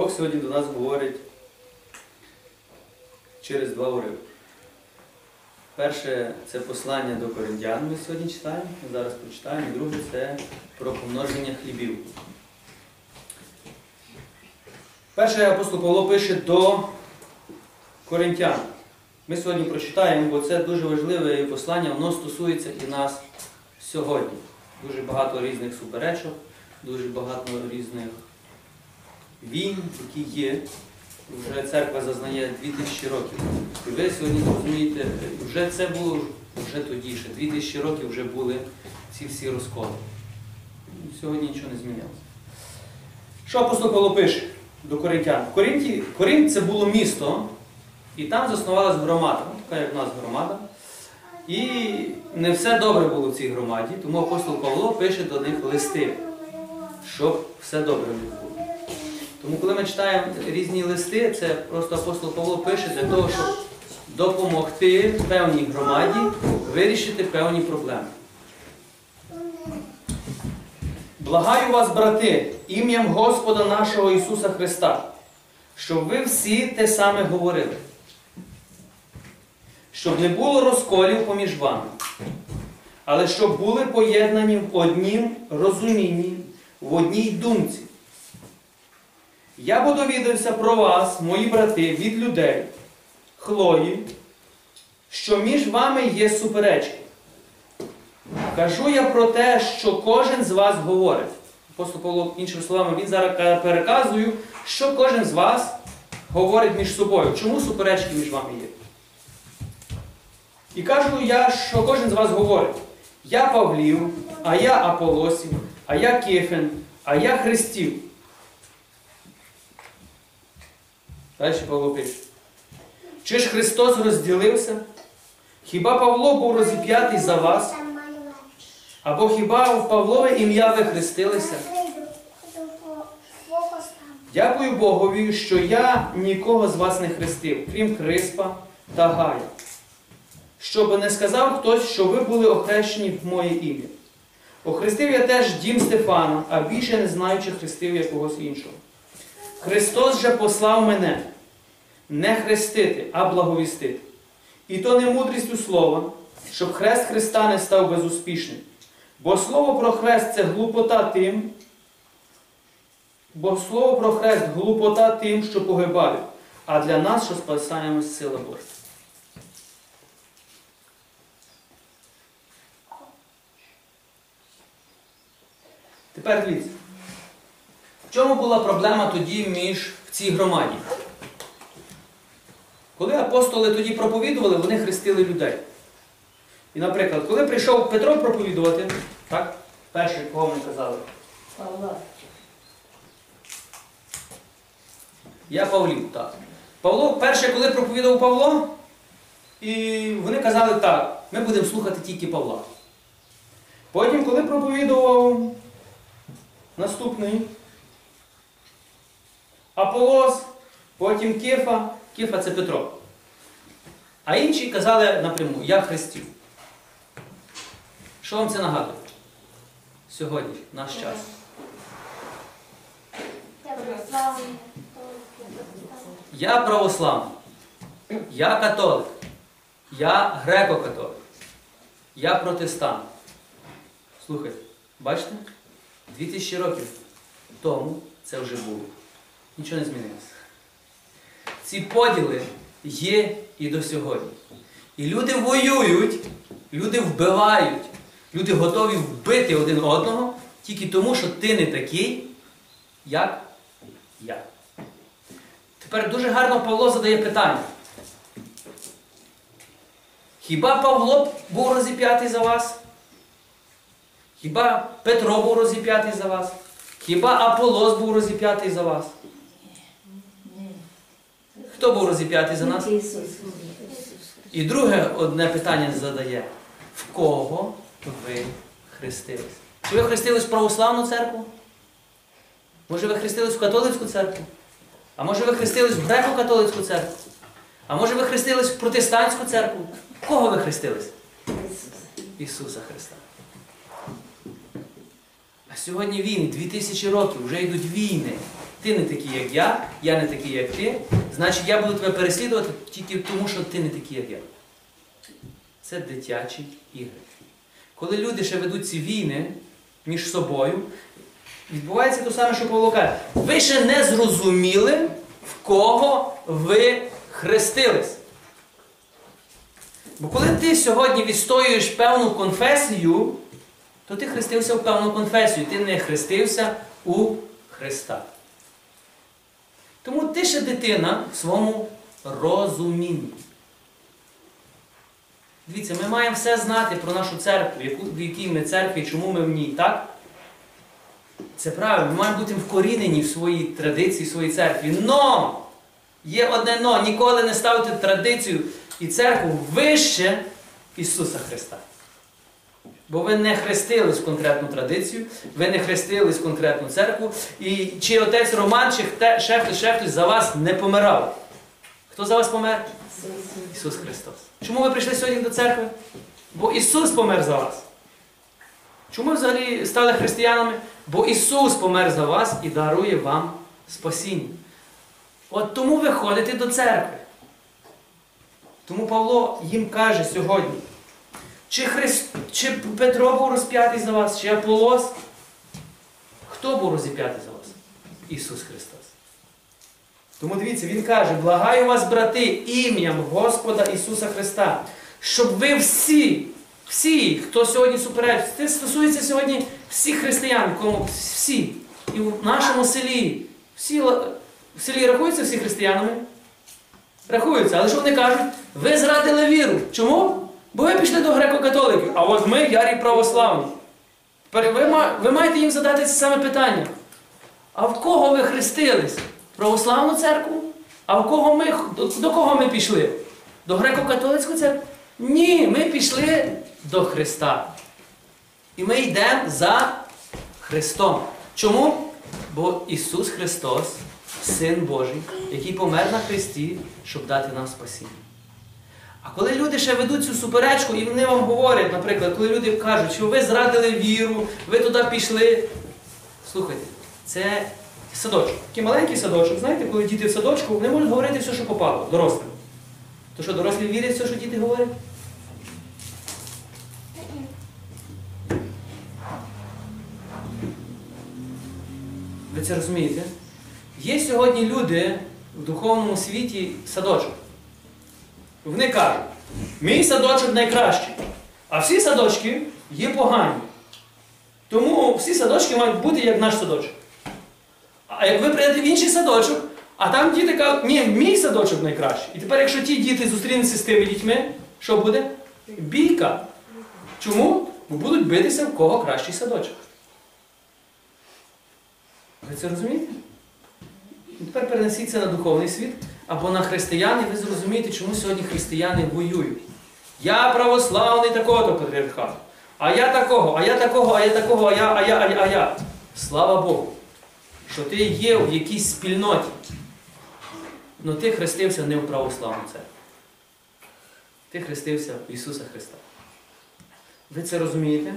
Бог сьогодні до нас говорить через два уривки. Перше це послання до коринтян, ми сьогодні читаємо, ми зараз прочитаємо. Друге це про помноження хлібів. Перше апостол Павло пише до коринтян. Ми сьогодні прочитаємо, бо це дуже важливе послання, воно стосується і нас сьогодні. Дуже багато різних суперечок, дуже багато різних війн, які є. Вже церква зазнає 2000 років. І ви сьогодні розумієте, вже це було вже тоді, ще 2000 років вже були ці всі розколи. Сьогодні нічого не змінилося. Що апостол Павло пише до коринтян? Коринті, Коринт це було місто, і там заснувалась громада, ну, така як в нас громада. І не все добре було в цій громаді, тому апостол Павло пише до них листи, щоб все добре них було. Тому коли ми читаємо різні листи, це просто апостол Павло пише для того, щоб допомогти певній громаді вирішити певні проблеми. Благаю вас, брати, ім'ям Господа нашого Ісуса Христа, щоб ви всі те саме говорили, щоб не було розколів поміж вами, але щоб були поєднані в однім розумінні, в одній думці. Я бо довідався про вас, мої брати, від людей, Хлої, що між вами є суперечки. Кажу я про те, що кожен з вас говорить. Апостол Павло, іншими словами, він зараз переказує, що кожен з вас говорить між собою. Чому суперечки між вами є? І кажу я, що кожен з вас говорить. Я Павлів, а я Аполосів, а я Кефен, а я Христів. Далі Павло пише. Чи ж Христос розділився? Хіба Павло був розіп'ятий за вас? Або хіба в Павлове ім'я ви хрестилися? Дякую Богові, що я нікого з вас не хрестив, крім Криспа та Гая. Щоб не сказав хтось, що ви були охрещені в моє ім'я. Охрестив я теж дім Стефана, а більше не знаючи, хрестив я когось іншого. Христос же послав мене не хрестити, а благовістити. І то не мудрістю слова, щоб хрест Христа не став безуспішним. Бо слово про хрест це глупота тим, бо слово про хрест глупота тим, що погибають, а для нас, що спасаємось сила Божа. Тепер дивіться. В чому була проблема тоді між в цій громаді? Коли апостоли тоді проповідували, вони хрестили людей. І, наприклад, коли прийшов Петро проповідувати, так, перший, кого ми казали? Павла. Я Павлів, так. Павло, перше, коли проповідував Павло, і вони казали так, ми будемо слухати тільки Павла. Потім, коли проповідував наступний Аполос, потім Кефа, Кефа це Петро. А інші казали напряму, я хрестів. Що вам це нагадує? Сьогодні, наш час. Я православний. Я католик. Я греко-католик. Я протестант. Слухайте, бачите? 2000 років тому це вже було. Нічого не змінилося. Ці поділи є і до сьогодні. І люди воюють, люди вбивають, люди готові вбити один одного тільки тому, що ти не такий, як я. Тепер дуже гарно Павло задає питання. Хіба Павло був розіп'ятий за вас? Хіба Петро був розіп'ятий за вас? Хіба Аполос був розіп'ятий за вас? Хто був розіп'ятий за нас? І друге одне питання задає: в кого ви хрестились? Чи ви хрестились в православну церкву? Може ви хрестились в католицьку церкву? А може ви хрестились в греко-католицьку церкву? А може ви хрестились в протестантську церкву? В кого ви хрестились? Ісуса Христа. А сьогодні війни, 2000 років, вже йдуть війни. Ти не такий, як я, я не такий, як ти, значить я буду тебе переслідувати тільки тому, що ти не такий, як я. Це дитячі ігри. Коли люди ще ведуть ці війни між собою, відбувається те саме, що Павло каже. Ви ще не зрозуміли, в кого ви хрестились. Бо коли ти сьогодні відстоюєш певну конфесію, то ти хрестився в певну конфесію, ти не хрестився у Христа. Тому ти ще дитина в своєму розумінні. Дивіться, ми маємо все знати про нашу церкву, яку, в якій ми церкві, чому ми в ній, так? Це правильно, ми маємо бути вкорінені в своїй традиції, в своїй церкві. Но! Є одне но, ніколи не ставити традицію і церкву вище Ісуса Христа. Бо ви не хрестились в конкретну традицію, ви не хрестились в конкретну церкву, і чи отець Роман, чи хте- ще хтось, ще хтось за вас не помирав. Хто за вас помер? Ісус Христос. Чому ви прийшли сьогодні до церкви? Бо Ісус помер за вас. Чому ви взагалі стали християнами? Бо Ісус помер за вас і дарує вам спасіння. От тому ви ходите до церкви. Тому Павло їм каже сьогодні, чи, Христ, чи Петро був розп'ятий за вас, чи Аполос? Хто був розіп'ятий за вас? Ісус Христос. Тому дивіться, Він каже, благаю вас, брати, ім'ям Господа Ісуса Христа, щоб ви всі, всі, хто сьогодні суперечить, це стосується сьогодні всіх християн, кому всі. І в нашому селі, всі, в селі рахуються всі християнами? Рахуються, але що вони кажуть? Ви зрадили віру. Чому? Бо ви пішли до греко-католиків, а от ми ярі православні. Тепер ви, ви маєте їм задати це саме питання. А в кого ви хрестились? Православну церкву? А в кого ми, до, до кого ми пішли? До греко-католицької церкви? Ні, ми пішли до Христа. І ми йдемо за Христом. Чому? Бо Ісус Христос, Син Божий, який помер на Христі, щоб дати нам спасіння. А коли люди ще ведуть цю суперечку, і вони вам говорять, наприклад, коли люди кажуть, що ви зрадили віру, ви туди пішли. Слухайте, це садочок. Такий маленький садочок. Знаєте, коли діти в садочку, вони можуть говорити все, що попало, дорослим. То що, дорослі вірять в все, що діти говорять? Ви це розумієте? Є сьогодні люди в духовному світі садочок. Вони кажуть, мій садочок найкращий, а всі садочки є погані. Тому всі садочки мають бути як наш садочок. А як ви прийдете в інший садочок, а там діти кажуть, ні, мій садочок найкращий. І тепер, якщо ті діти зустрінуться з тими дітьми, що буде? Бійка. Чому? Бо будуть битися в кого кращий садочок. Ви це розумієте? Тепер перенесіть це на духовний світ або на християн, і ви зрозумієте, чому сьогодні християни воюють. Я православний такого-то патріархату. А я такого, а я такого, а я такого, а я, а я, а я, а я. Слава Богу, що ти є в якійсь спільноті. але ти хрестився не в православну церкву. Ти хрестився в Ісуса Христа. Ви це розумієте?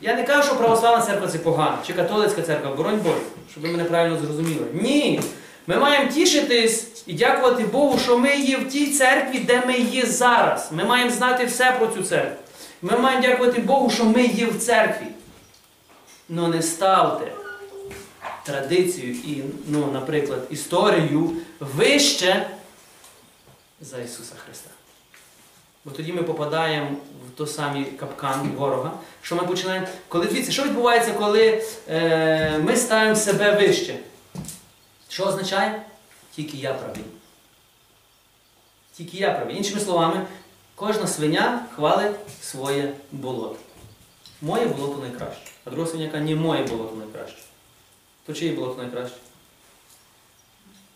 Я не кажу, що православна церква це погано, чи католицька церква, боронь Боже, щоб ви мене правильно зрозуміли. Ні! Ми маємо тішитись і дякувати Богу, що ми є в тій церкві, де ми є зараз. Ми маємо знати все про цю церкву. Ми маємо дякувати Богу, що ми є в церкві. Но не ставте традицію і, ну, наприклад, історію вище за Ісуса Христа. Бо тоді ми попадаємо в той самий капкан ворога. Що ми починаємо. Коли дивіться, що відбувається, коли е, ми ставимо себе вище? Що означає? Тільки я правий. Тільки я правий. Іншими словами, кожна свиня хвалить своє болото. Моє болото найкраще. А друга свиня каже, ні, моє болото найкраще. То чиє болото найкраще?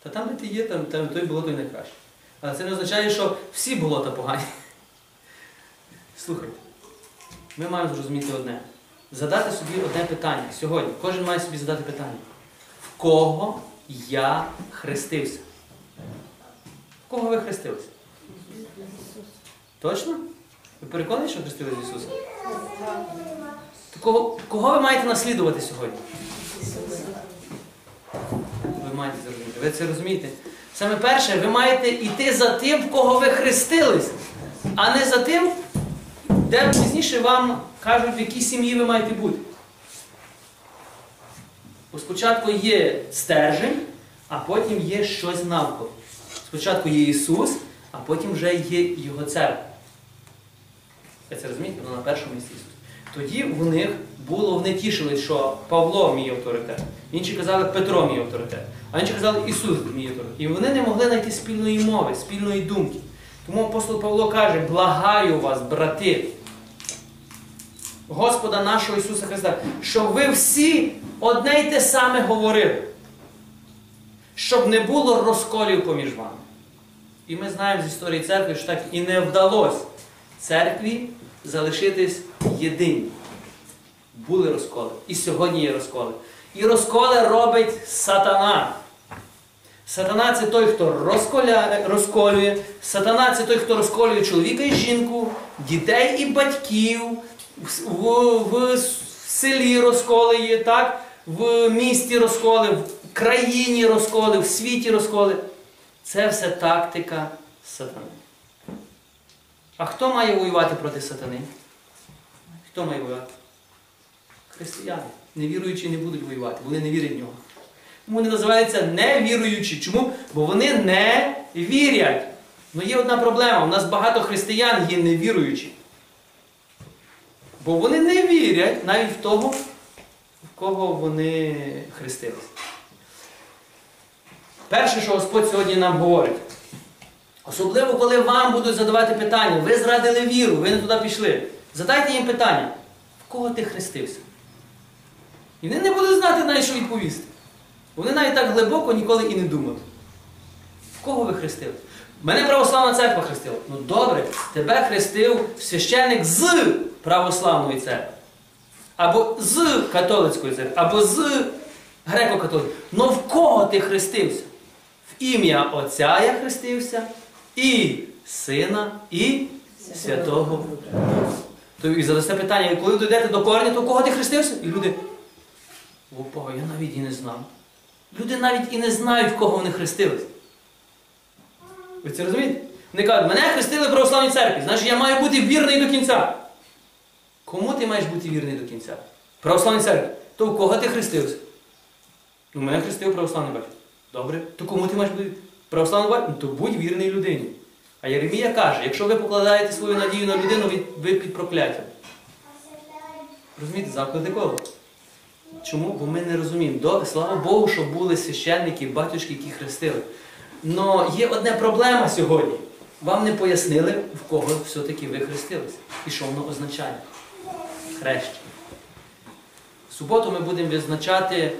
Та там, де ти є, там, там той болото і найкраще. Але це не означає, що всі болота погані. Слухайте, ми маємо зрозуміти одне. Задати собі одне питання сьогодні. Кожен має собі задати питання. В кого я хрестився? В кого ви хрестилися? Точно? Ви переконані, що хрестилися в Ісуса? Кого, кого ви маєте наслідувати сьогодні? Ви маєте зрозуміти. Ви це розумієте? Саме перше, ви маєте йти за тим, в кого ви хрестились, а не за тим, де пізніше вам кажуть, в якій сім'ї ви маєте бути. Бо спочатку є стержень, а потім є щось навколо. Спочатку є Ісус, а потім вже є Його церква. Це розумієте? Воно на першому місці Ісус. Тоді в них було, вони тішились, що Павло мій авторитет. Інші казали Петро мій авторитет. А інші казали Ісус мій авторитет. І вони не могли знайти спільної мови, спільної думки. Тому апостол Павло каже, благаю вас, брати, Господа нашого Ісуса Христа, щоб ви всі одне й те саме говорили, щоб не було розколів поміж вами. І ми знаємо з історії церкви, що так і не вдалося церкві залишитись єдині. Були розколи. І сьогодні є розколи. І розколи робить сатана. Сатана це той, хто розколя... розколює. Сатана це той, хто розколює чоловіка і жінку, дітей і батьків, в, в, в селі розколи є, так? в місті розколи, в країні розколи, в світі розколи. Це все тактика сатани. А хто має воювати проти сатани? Хто має воювати? Християни. Невіруючі не будуть воювати, вони не вірять в нього. Тому вони називаються невіруючі. Чому? Бо вони не вірять. Ну є одна проблема. У нас багато християн є невіруючі. Бо вони не вірять навіть в того, в кого вони хрестились. Перше, що Господь сьогодні нам говорить, особливо, коли вам будуть задавати питання, ви зрадили віру, ви не туди пішли. Задайте їм питання, в кого ти хрестився? І вони не будуть знати навіть, що відповісти. Вони навіть так глибоко ніколи і не думали. В кого ви хрестили? Мене православна церква хрестила. Ну добре, тебе хрестив священник з православної церкви. Або з католицької церкви, або з греко-католицької. Ну в кого ти хрестився? В ім'я Отця я хрестився, і Сина, і Святого Духа. І задасте питання, коли дійдете до кореня, то в кого ти хрестився? І люди. О, Бога, я навіть і не знав. Люди навіть і не знають, в кого вони хрестились. Ви це розумієте? Вони кажуть, мене хрестили в православній церкві, значить я маю бути вірний до кінця. Кому ти маєш бути вірний до кінця? Православній церкві. То в кого ти хрестився? Ну, мене хрестив православний батько. Добре. То кому ти маєш бути православний батько? Ну, то будь вірний людині. А Єремія каже, якщо ви покладаєте свою надію на людину, ви під прокляттям. Розумієте, замкнути коло. Чому? Бо ми не розуміємо. Слава Богу, що були священники, батюшки, які хрестили. Но є одна проблема сьогодні. Вам не пояснили, в кого все-таки ви хрестилися. І що воно означає? Хрещення. В суботу ми будемо відзначати м,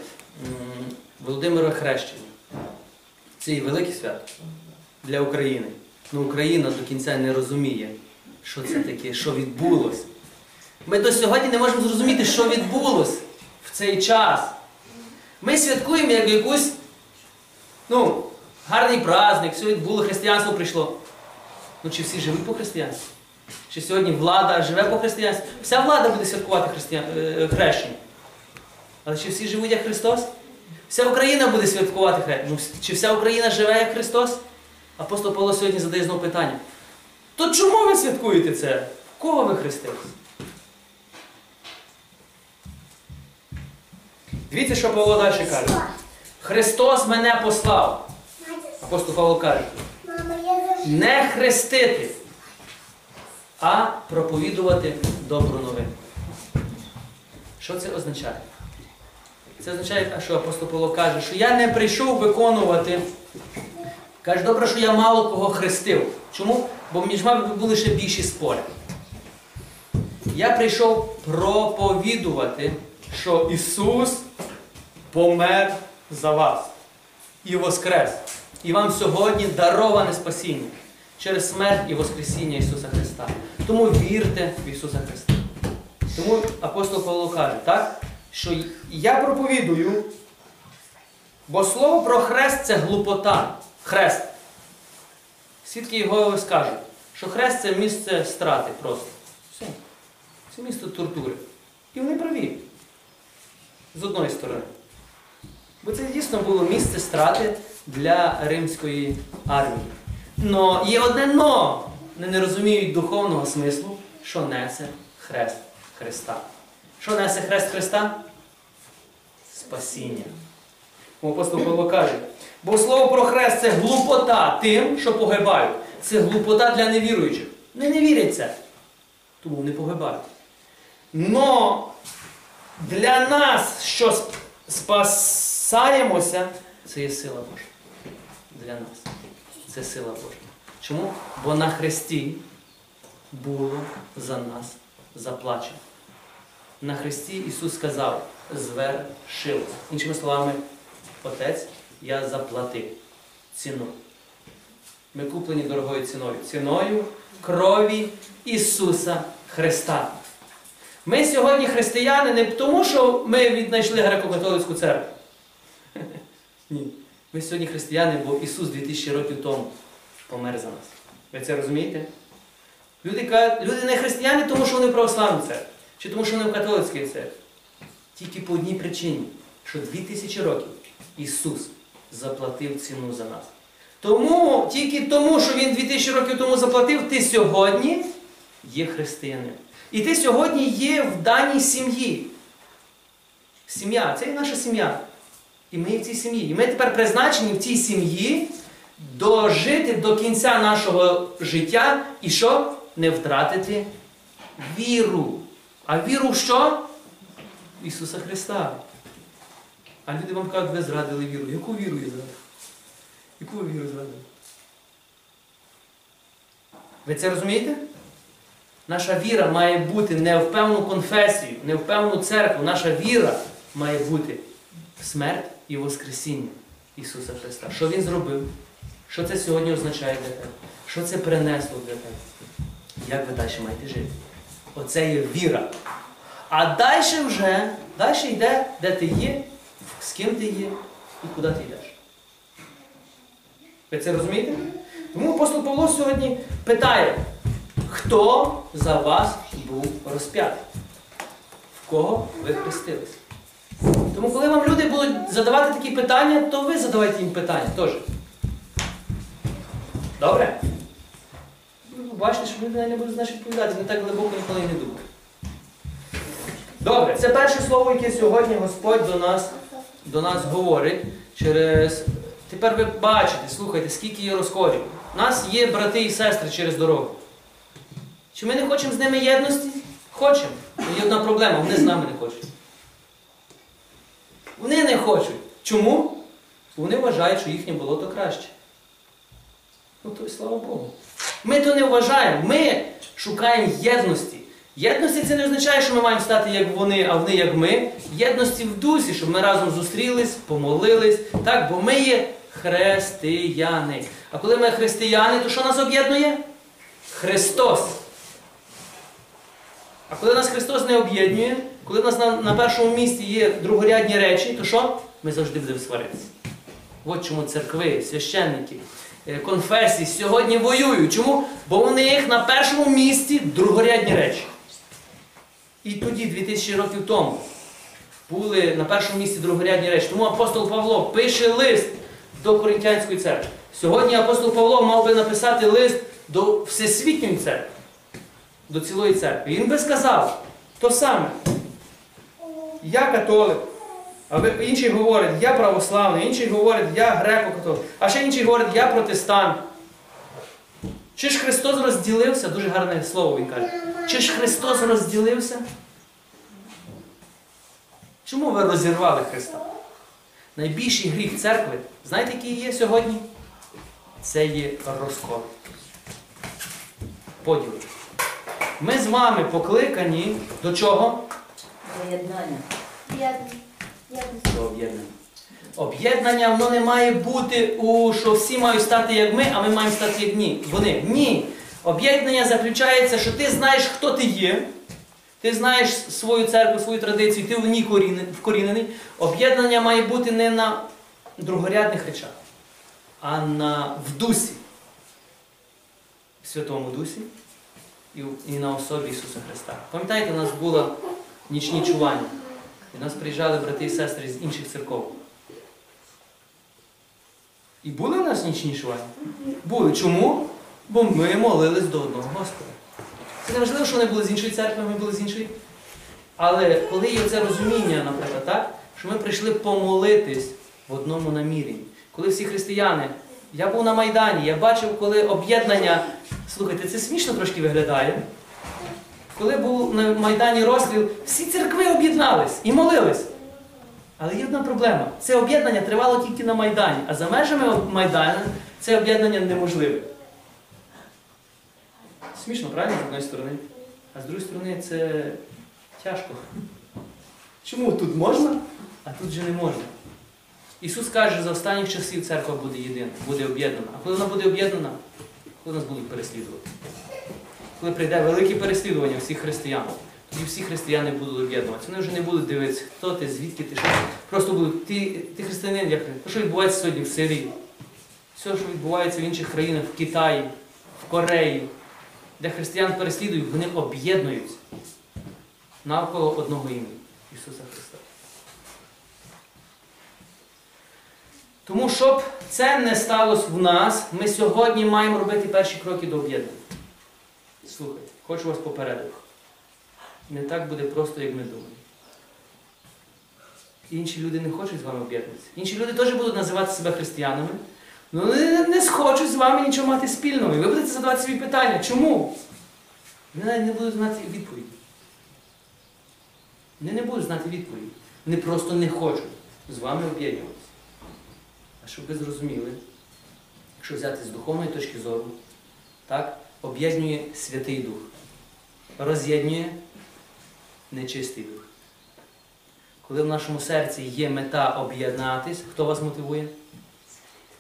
Володимира Хрещення. Це і велике свято для України. Ну Україна до кінця не розуміє, що це таке, що відбулося. Ми до сьогодні не можемо зрозуміти, що відбулося в цей час. Ми святкуємо як якусь, ну, гарний праздник, все відбуло, християнство прийшло. Ну чи всі живуть по християнству? Чи сьогодні влада живе по християнству? Вся влада буде святкувати християн... е, хрещення. Але чи всі живуть як Христос? Вся Україна буде святкувати хрещення. Ну, чи вся Україна живе як Христос? Апостол Павло сьогодні задає знову питання. То чому ви святкуєте це? Кого ви хрестились? Дивіться, що Павло далі каже. Христос мене послав. Апостол Павло каже, не хрестити, а проповідувати добру новину. Що це означає? Це означає, що апостол Павло каже, що я не прийшов виконувати. Каже, добре, що я мало кого хрестив. Чому? Бо між вами були ще більші спори. Я прийшов проповідувати, що Ісус помер за вас і воскрес. І вам сьогодні дароване спасіння через смерть і Воскресіння Ісуса Христа. Тому вірте в Ісуса Христа. Тому апостол Павло каже, так, що я проповідую, бо слово про хрест це глупота. Хрест. Свідки Єгови скажуть, що хрест це місце страти просто. Все. Це місце тортури. І вони праві. З одної сторони. Бо це дійсно було місце страти для римської армії. Но є одне но. Вони не розуміють духовного смислу, що несе хрест Христа. Що несе хрест Христа? Спасіння. Апостол Павло каже, бо слово про хрест це глупота тим, що погибають. Це глупота для невіруючих. Не вірять це, тому не погибають. Но для нас, що сп- спасаємося, це є сила Божа. Для нас. Це сила Божа. Чому? Бо на Христі було за нас заплачено. На Христі Ісус сказав, звершилось. Іншими словами, Отець, я заплатив ціну. Ми куплені дорогою ціною. Ціною крові Ісуса Христа. Ми сьогодні християни не тому, що ми віднайшли греко-католицьку церкву. Ні. Ми сьогодні християни, бо Ісус 2000 років тому помер за нас. Ви це розумієте? Люди, люди не християни, тому що вони в православній церкві, чи тому, що вони в католицькій церкві. Тільки по одній причині, що 2000 років Ісус заплатив ціну за нас. Тому, тільки тому, що Він 2000 років тому заплатив, ти сьогодні є християнином. І ти сьогодні є в даній сім'ї. Сім'я це є наша сім'я. І ми в цій сім'ї. І ми тепер призначені в цій сім'ї дожити до кінця нашого життя і що? Не втратити віру. А віру в що? В Ісуса Христа. А люди вам кажуть, ви зрадили віру. Яку віру я зрадив? Яку ви віру зрадили? Ви це розумієте? Наша віра має бути не в певну конфесію, не в певну церкву. Наша віра має бути в смерть і Воскресіння Ісуса Христа. Що Він зробив? Що це сьогодні означає для тебе? Що це принесло для тебе? Як ви далі маєте жити? Оце є віра. А далі вже, далі йде, де ти є, з ким ти є і куди ти йдеш. Ви це розумієте? Тому апостол Павло сьогодні питає, хто за вас був розп'ятий? В кого ви хрестились? Тому коли вам люди будуть задавати такі питання, то ви задавайте їм питання теж. Добре? Ви бачите, що люди не будуть значить відповідати, не так глибоко ніколи не думають. Добре, це перше слово, яке сьогодні Господь до нас, до нас говорить через. Тепер ви бачите, слухайте, скільки є розходів. У нас є брати і сестри через дорогу. Чи ми не хочемо з ними єдності? Хочемо. Є одна проблема, вони з нами не хочуть. Вони не хочуть. Чому? Вони вважають, що їхнє болото краще. Ну то й слава Богу. Ми то не вважаємо. Ми шукаємо єдності. Єдності це не означає, що ми маємо стати як вони, а вони як ми. Єдності в дусі, щоб ми разом зустрілись, помолились. Так, бо ми є християни. А коли ми християни, то що нас об'єднує? Христос. А коли нас Христос не об'єднує, коли в нас на, на першому місці є другорядні речі, то що? Ми завжди будемо сваритися. От чому церкви, священники, е, конфесії сьогодні воюють. Чому? Бо у них на першому місці другорядні речі. І тоді, 2000 років тому, були на першому місці другорядні речі. Тому апостол Павло пише лист до Коринтянської церкви. Сьогодні апостол Павло мав би написати лист до Всесвітньої церкви, до цілої церкви. І він би сказав то саме. Я католик. А інший говорить, я православний, інший говорить, я греко-католик, а ще інший говорить, я протестант. Чи ж Христос розділився? Дуже гарне слово він каже. Чи ж Христос розділився? Чому ви розірвали Христа? Найбільший гріх церкви, знаєте, який є сьогодні? Це є розкол. Поділ. Ми з вами покликані до чого? До об'єднання. Об'єднання воно не має бути у що всі мають стати як ми, а ми маємо стати як ні. Вони. Ні. Об'єднання заключається, що ти знаєш, хто ти є. Ти знаєш свою церкву, свою традицію, ти в ній вкорінений. Об'єднання має бути не на другорядних речах, а на в дусі. В Святому Дусі і, і на особі Ісуса Христа. Пам'ятаєте, у нас було нічні чування. І нас приїжджали брати і сестри з інших церков. І були в нас нічні швані? Були. Чому? Бо ми молились до одного Господа. Це не важливо, що вони були з іншої церкви, ми були з іншої. Але коли є це розуміння, наприклад, так, що ми прийшли помолитись в одному наміренні. Коли всі християни, я був на Майдані, я бачив, коли об'єднання, слухайте, це смішно трошки виглядає. Коли був на Майдані розстріл, всі церкви об'єднались і молились. Але є одна проблема. Це об'єднання тривало тільки на Майдані, а за межами Майдану це об'єднання неможливе. Смішно, правильно, з одної сторони? А з другої сторони, це тяжко. Чому тут можна, а тут же не можна? Ісус каже, що за останніх часів церква буде єдина, буде об'єднана. А коли вона буде об'єднана, коли нас будуть переслідувати? Коли прийде велике переслідування всіх християн, тоді всі християни будуть об'єднуватися. Вони вже не будуть дивитися, хто ти, звідки ти, що. Просто будуть, ти, ти християнин, як? Що відбувається сьогодні в Сирії? Все, що відбувається в інших країнах, в Китаї, в Кореї, де християн переслідують, вони об'єднуються навколо одного імені Ісуса Христа. Тому, щоб це не сталося в нас, ми сьогодні маємо робити перші кроки до об'єднання. Слухайте, хочу вас попередити. Не так буде просто, як ми думаємо. Інші люди не хочуть з вами об'єднатися. Інші люди теж будуть називати себе християнами, але вони не схочуть з вами нічого мати спільного. І ви будете задавати собі питання, чому? Вони не будуть знати відповіді. Вони не будуть знати відповіді. Вони просто не хочуть з вами об'єднуватися. А щоб ви зрозуміли, якщо взяти з духовної точки зору, так, об'єднує Святий Дух, роз'єднує нечистий дух. Коли в нашому серці є мета об'єднатись, хто вас мотивує?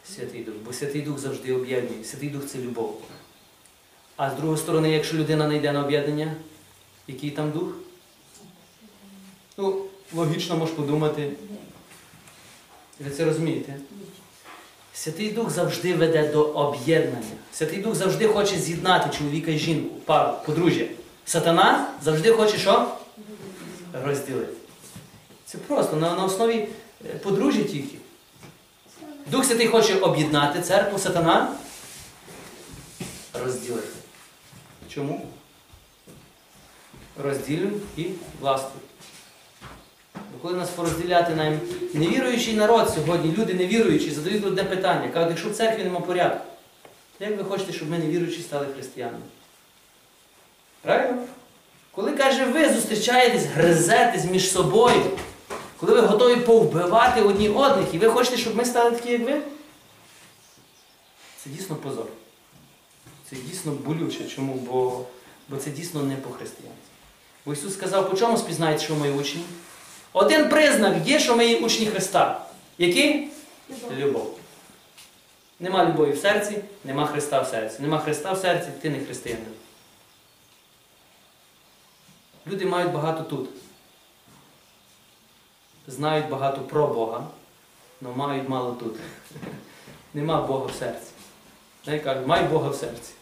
Святий Дух. Бо Святий Дух завжди об'єднує. Святий Дух це любов. А з другої сторони, якщо людина не йде на об'єднання, який там дух? Ну, логічно можеш подумати. Ви це розумієте? Святий Дух завжди веде до об'єднання. Святий Дух завжди хоче з'єднати чоловіка і жінку, пару, подружжя. Сатана завжди хоче що? Розділити. Це просто на, на основі е, подружжя тільки. Дух Святий хоче об'єднати церкву, сатана розділити. Чому? Розділюй і властвуй. Бо коли нас порозділяти нам невіруючий народ сьогодні, люди невіруючі, задають одне питання. Кажуть, якщо в церкві нема порядку, то як ви хочете, щоб ми невіруючі стали християнами? Правильно? Коли каже, ви зустрічаєтесь, гризетесь між собою, коли ви готові повбивати одні одних, і ви хочете, щоб ми стали такі, як ви? Це дійсно позор. Це дійсно болюче. Чому? Бо, бо це дійсно не по-християнськи. Бо Ісус сказав, по чому спізнаєте, що ми учні? Один признак є, що ми є учні Христа. Який? Любов. Нема любові в серці, нема Христа в серці. Нема Христа в серці, ти не християнин. Люди мають багато тут. Знають багато про Бога, але мають мало тут. Нема Бога в серці. Я кажу, май Бога в серці.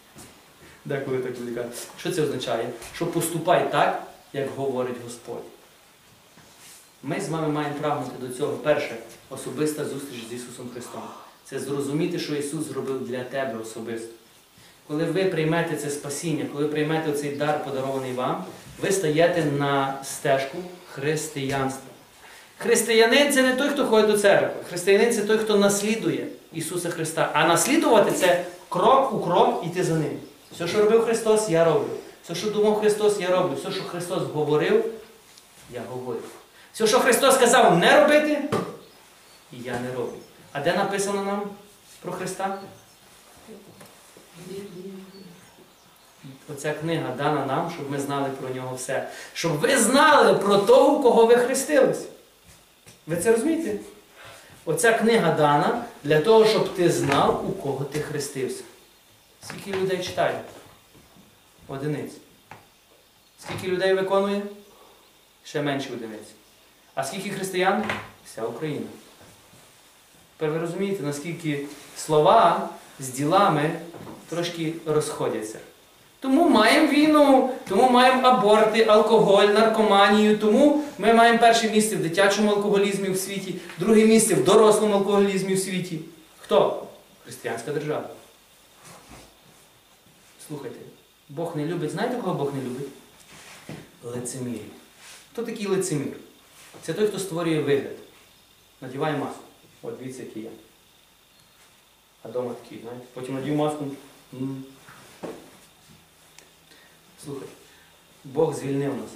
Деколи так люди кажуть. Що це означає? Що поступай так, як говорить Господь. Ми з вами маємо прагнути до цього. Перше, особиста зустріч з Ісусом Христом. Це зрозуміти, що Ісус зробив для тебе особисто. Коли ви приймете це спасіння, коли приймете цей дар, подарований вам, ви стаєте на стежку християнства. Християнин це не той, хто ходить до церкви. Християнин це той, хто наслідує Ісуса Христа. А наслідувати це крок у крок іти за ним. Все, що робив Христос, я роблю. Все, що думав Христос, я роблю. Все, що Христос говорив, я говорю. Все, що Христос сказав не робити, і я не роблю. А де написано нам про Христа? Оця книга дана нам, щоб ми знали про нього все. Щоб ви знали про того, кого ви хрестились. Ви це розумієте? Оця книга дана для того, щоб ти знав, у кого ти хрестився. Скільки людей читає? Одиниць. Скільки людей виконує? Ще менше одиниць. А скільки християн? Вся Україна. Тепер ви розумієте, наскільки слова з ділами трошки розходяться. Тому маємо війну, тому маємо аборти, алкоголь, наркоманію, тому ми маємо перше місце в дитячому алкоголізмі в світі, друге місце в дорослому алкоголізмі в світі. Хто? Християнська держава. Слухайте, Бог не любить, знаєте, кого Бог не любить? Лицемірів. Хто такий лицемір? Це той, хто створює вигляд. Надіває маску. От дивіться, який я. А дома такий, знаєте. Потім надів маску. Слухай, Бог звільнив нас,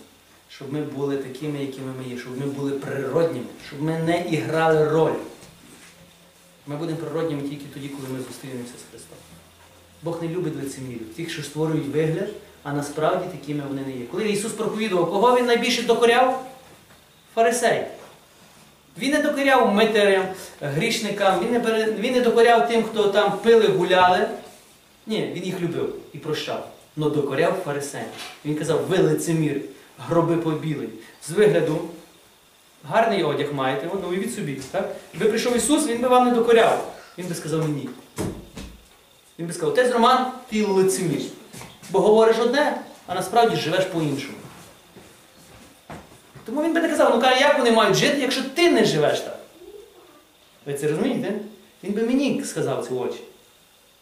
щоб ми були такими, якими ми є, щоб ми були природніми, щоб ми не іграли роль. Ми будемо природніми тільки тоді, коли ми зустрінемося з Христом. Бог не любить лицемірів, тих, що створюють вигляд, а насправді такими вони не є. Коли Ісус проповідував, кого Він найбільше докоряв? Фарисей. Він не докоряв митарям, грішникам, він не, пере- він не докоряв тим, хто там пили, гуляли. Ні, він їх любив і прощав. Но докоряв фарисеям. Він казав, ви лицеміри, гроби побілені. З вигляду гарний одяг маєте, ну уявіть собі. Так? Якби прийшов Ісус, він би вам не докоряв. Він би сказав мені. Він би сказав, отець Роман, ти лицемір. Бо говориш одне, а насправді живеш по-іншому. Тому він би не казав, ну каже, як вони мають жити, якщо ти не живеш так. Ви це розумієте? Він би мені сказав ці очі.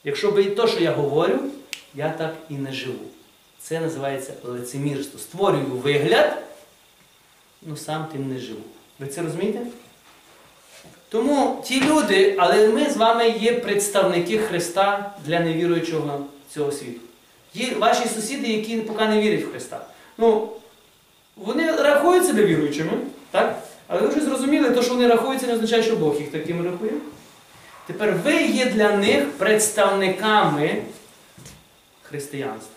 Якщо би і то, що я говорю, я так і не живу. Це називається лицемірство. Створюю вигляд, ну сам тим не живу. Ви це розумієте? Тому ті люди, але ми з вами є представники Христа для невіруючого цього світу. Є ваші сусіди, які поки не вірять в Христа. Ну, вони рахують себе віруючими, так? Але ви вже зрозуміли, то, що вони рахуються, не означає, що Бог їх такими рахує. Тепер ви є для них представниками християнства.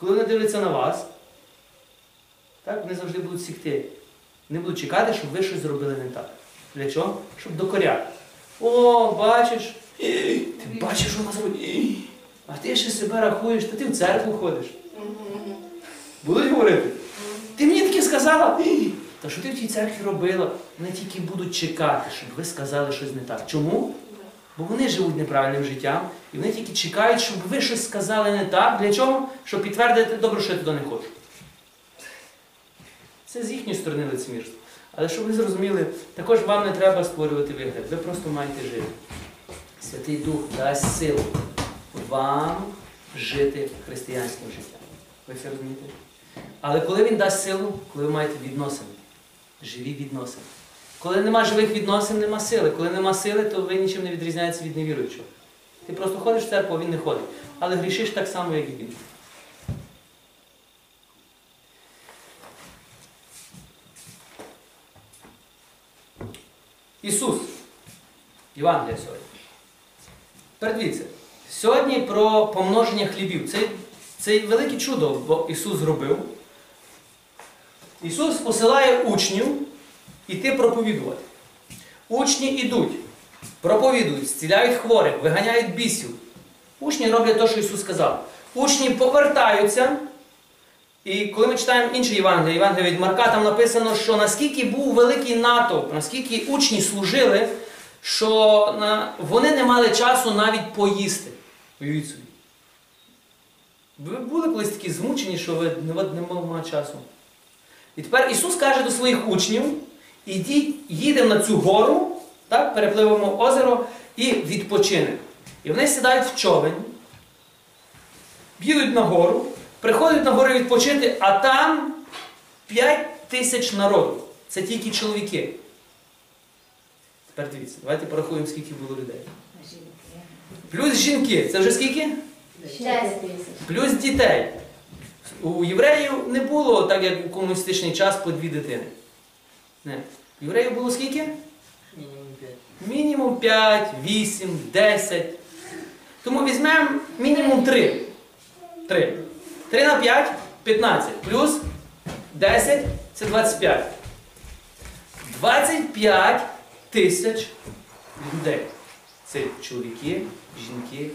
Коли вони дивляться на вас, так, вони завжди будуть сікти. Вони будуть чекати, щоб ви щось зробили не так. Для чого? Щоб докоряти. О, бачиш, ти бачиш, що вона зробить. А ти ще себе рахуєш, та ти в церкву ходиш. Будуть говорити? Ти мені таке сказала? Та що ти в тій церкві робила? Вони тільки будуть чекати, щоб ви сказали щось не так. Чому? Бо вони живуть неправильним життям, і вони тільки чекають, щоб ви щось сказали не так. Для чого? Щоб підтвердити, добре, що я туди не хочу. Це з їхньої сторони лицемірство. Але щоб ви зрозуміли, також вам не треба створювати вигляд. Ви просто маєте жити. Святий Дух дасть силу вам жити християнським життям. Ви це розумієте? Але коли він дасть силу, коли ви маєте відносини, живі відносини. Коли нема живих відносин, нема сили. Коли нема сили, то ви нічим не відрізняєтеся від невіруючого. Ти просто ходиш в церкву, а він не ходить. Але грішиш так само, як і він. Ісус. Євангелія сьогодні. Передивіться. Сьогодні про помноження хлібів. Це, це велике чудо, бо Ісус зробив. Ісус посилає учнів іти проповідувати. Учні йдуть, проповідують, зціляють хворих, виганяють бісів. Учні роблять те, що Ісус сказав. Учні повертаються. І коли ми читаємо інше Євангеліє, Євангеліє від Марка, там написано, що наскільки був великий натовп, наскільки учні служили, що вони не мали часу навіть поїсти. Уявіть собі. Ви були колись такі змучені, що ви не, мали часу. І тепер Ісус каже до своїх учнів: ідіть, їдемо на цю гору, так, перепливемо озеро і відпочинемо. І вони сідають в човен, їдуть на гору, приходять на гору відпочити, а там 5 тисяч народу. Це тільки чоловіки. Тепер дивіться, давайте порахуємо, скільки було людей. Плюс жінки. Це вже скільки? Плюс дітей. У євреїв не було, так як у комуністичний час, по дві дитини. Не. У євреїв було скільки? Мінімум 5, 8, 10. Тому візьмемо мінімум 3. 3. 3 на 5 15. Плюс 10 це 25. 25 тисяч людей. Це чоловіки, жінки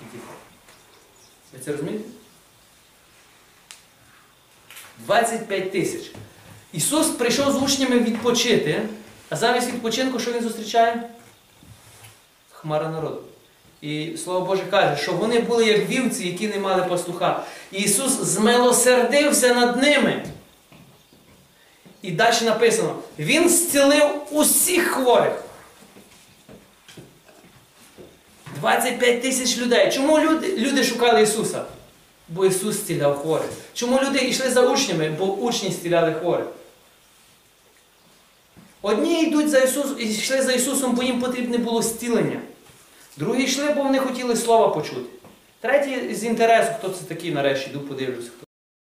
і діти. Ви це розумієте? 25 тисяч. Ісус прийшов з учнями відпочити, а замість відпочинку, що Він зустрічає? Хмара народу. І Слово Боже каже, що вони були як вівці, які не мали пастуха. І Ісус змилосердився над ними. І далі написано: Він зцілив усіх хворих. 25 тисяч людей. Чому люди, люди шукали Ісуса? Бо Ісус стіляв хворих. Чому люди йшли за учнями? Бо учні стіляли хворих. Одні йдуть за Ісус, йшли за Ісусом, бо їм потрібне було зцілення. Другі йшли, бо вони хотіли слова почути. Третій з інтересу, хто це такий нарешті, йду подивлюся.